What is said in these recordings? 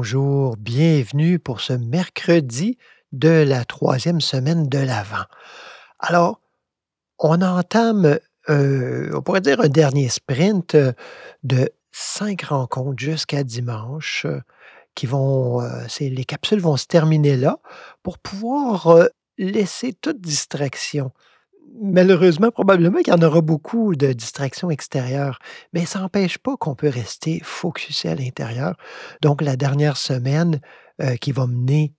Bonjour, bienvenue pour ce mercredi de la troisième semaine de l'Avent. Alors, on entame, euh, on pourrait dire un dernier sprint euh, de cinq rencontres jusqu'à dimanche euh, qui vont, les capsules vont se terminer là pour pouvoir laisser toute distraction. Malheureusement, probablement qu'il y en aura beaucoup de distractions extérieures, mais ça n'empêche pas qu'on peut rester focusé à l'intérieur. Donc, la dernière semaine euh, qui va mener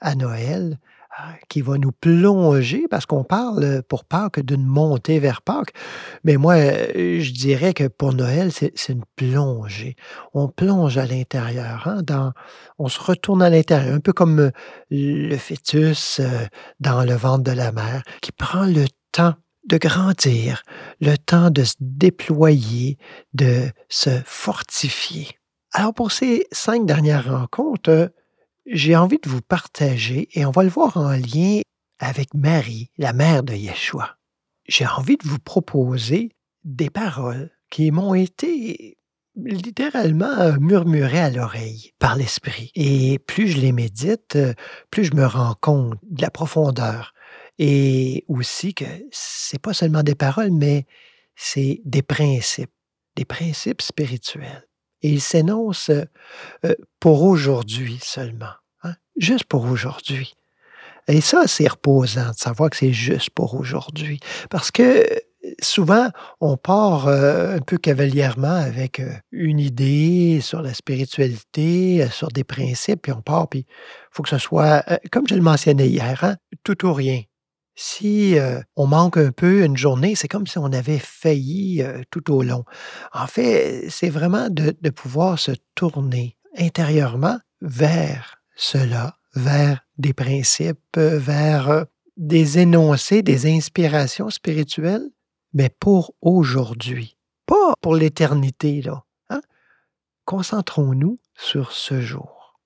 à Noël, euh, qui va nous plonger, parce qu'on parle pour Pâques d'une montée vers Pâques, mais moi, euh, je dirais que pour Noël, c'est une plongée. On plonge à l'intérieur, hein, on se retourne à l'intérieur, un peu comme le fœtus dans le ventre de la mère, qui prend le temps de grandir, le temps de se déployer, de se fortifier. Alors pour ces cinq dernières rencontres, euh, j'ai envie de vous partager, et on va le voir en lien avec Marie, la mère de Yeshua. J'ai envie de vous proposer des paroles qui m'ont été littéralement murmurées à l'oreille par l'Esprit. Et plus je les médite, euh, plus je me rends compte de la profondeur. Et aussi que c'est pas seulement des paroles, mais c'est des principes, des principes spirituels. Et ils s'énoncent euh, pour aujourd'hui seulement, hein, juste pour aujourd'hui. Et ça, c'est reposant de savoir que c'est juste pour aujourd'hui. Parce que souvent, on part euh, un peu cavalièrement avec euh, une idée sur la spiritualité, sur des principes, puis on part, puis il faut que ce soit, comme je le mentionnais hier, hein, tout ou rien. Si on manque un peu une journée, c'est comme si on avait failli tout au long. En fait, c'est vraiment de, pouvoir se tourner intérieurement vers cela, vers des principes, vers des énoncés, des inspirations spirituelles, mais pour aujourd'hui, pas pour l'éternité, hein. Concentrons-nous sur ce jour.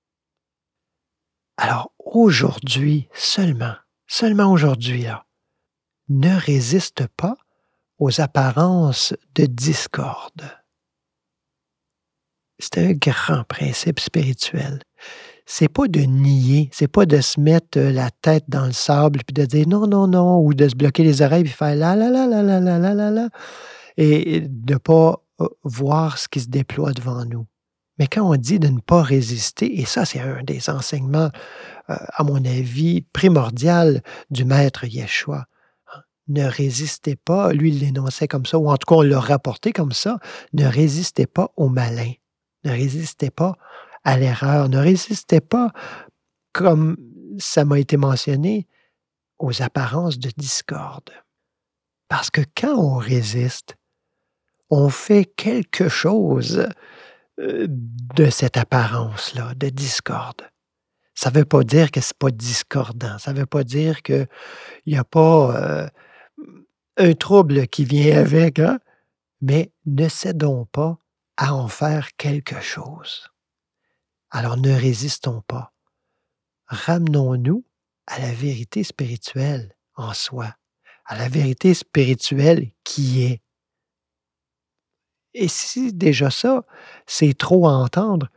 Alors, aujourd'hui seulement, seulement aujourd'hui, ne résiste pas aux apparences de discorde. C'est un grand principe spirituel. C'est pas de nier, c'est pas de se mettre euh, la tête dans le sable puis de dire non, non, non, ou de se bloquer les oreilles puis faire la la la la la la la la la et de pas euh, voir ce qui se déploie devant nous. Mais quand on dit de ne pas résister, et ça, c'est un des enseignements, euh, à mon avis, primordial du maître Yeshua. hein, Ne résistez pas, lui il l'énonçait comme ça, ou en tout cas on l'a rapporté comme ça, ne résistez pas au malin, ne résistez pas à l'erreur, ne résistez pas, comme ça m'a été mentionné, aux apparences de discorde. Parce que quand on résiste, on fait quelque chose de cette apparence-là, de discorde. Ça ne veut pas dire que ce n'est pas discordant. Ça ne veut pas dire qu'il n'y a pas euh, un trouble qui vient avec, hein, mais ne cédons pas à en faire quelque chose. Alors ne résistons pas. Ramenons-nous à la vérité spirituelle en soi, à la vérité spirituelle qui est. Et si déjà ça, c'est trop à entendre,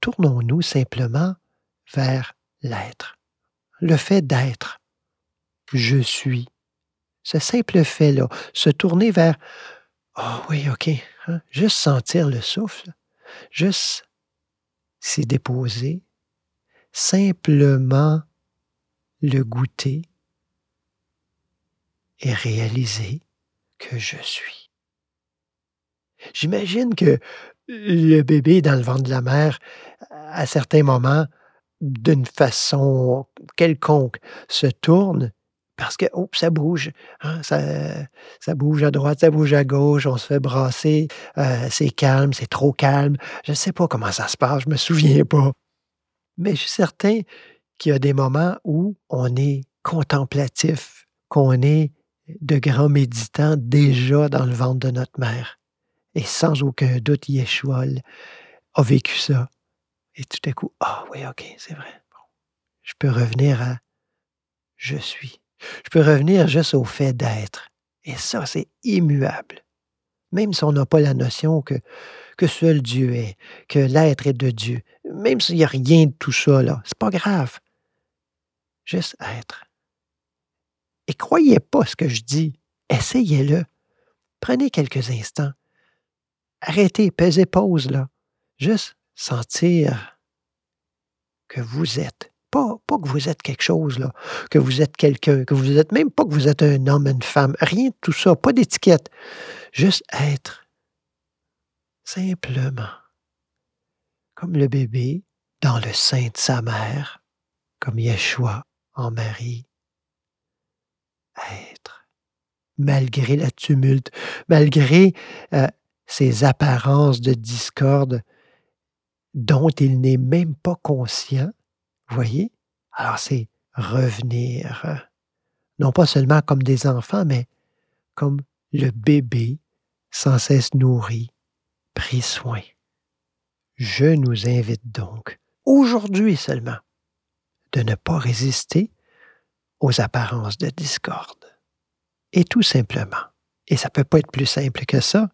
tournons-nous simplement vers l'être, le fait d'être. Je suis. Ce simple fait-là, se tourner vers Oh oui, OK, hein, juste sentir le souffle, juste s'y déposer, simplement le goûter et réaliser que je suis. J'imagine que le bébé dans le ventre de la mère, à certains moments, d'une façon quelconque, se tourne parce que oh, ça bouge, hein, ça, ça bouge à droite, ça bouge à gauche, on se fait brasser, euh, c'est calme, c'est trop calme. Je ne sais pas comment ça se passe, je me souviens pas. Mais je suis certain qu'il y a des moments où on est contemplatif, qu'on est de grands méditants déjà dans le ventre de notre mère. Et sans aucun doute, Yeshua a vécu ça. Et tout à coup, ah oui, ok, c'est vrai. Je peux revenir à je suis. Je peux revenir juste au fait d'être. Et ça, c'est immuable. même si on n'a pas la notion que, que seul Dieu est, que l'être est de Dieu, même s'il n'y a rien de tout ça, là, c'est pas grave. Juste être. Et croyez pas ce que je dis, essayez-le. Prenez quelques instants. Arrêtez, pesez pause, là. Juste sentir que vous êtes. Pas, pas que vous êtes quelque chose, là, que vous êtes quelqu'un, que vous êtes même pas que vous êtes un homme, une femme, rien de tout ça, pas d'étiquette. Juste être. Simplement. Comme le bébé dans le sein de sa mère, comme Yeshua en Marie. Être. Malgré la tumulte, malgré euh, ces apparences de discorde dont il n'est même pas conscient, voyez? Alors c'est revenir, non pas seulement comme des enfants, mais comme le bébé sans cesse nourri, pris soin. Je nous invite donc, aujourd'hui seulement, de ne pas résister aux apparences de discorde. Et tout simplement, et ça ne peut pas être plus simple que ça,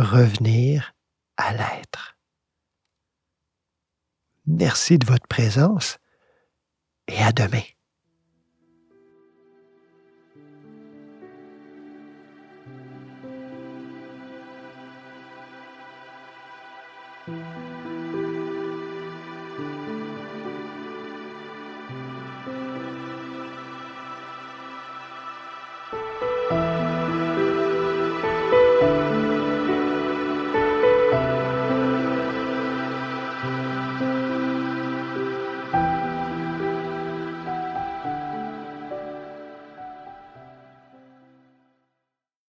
revenir à l'être. Merci de votre présence et à demain.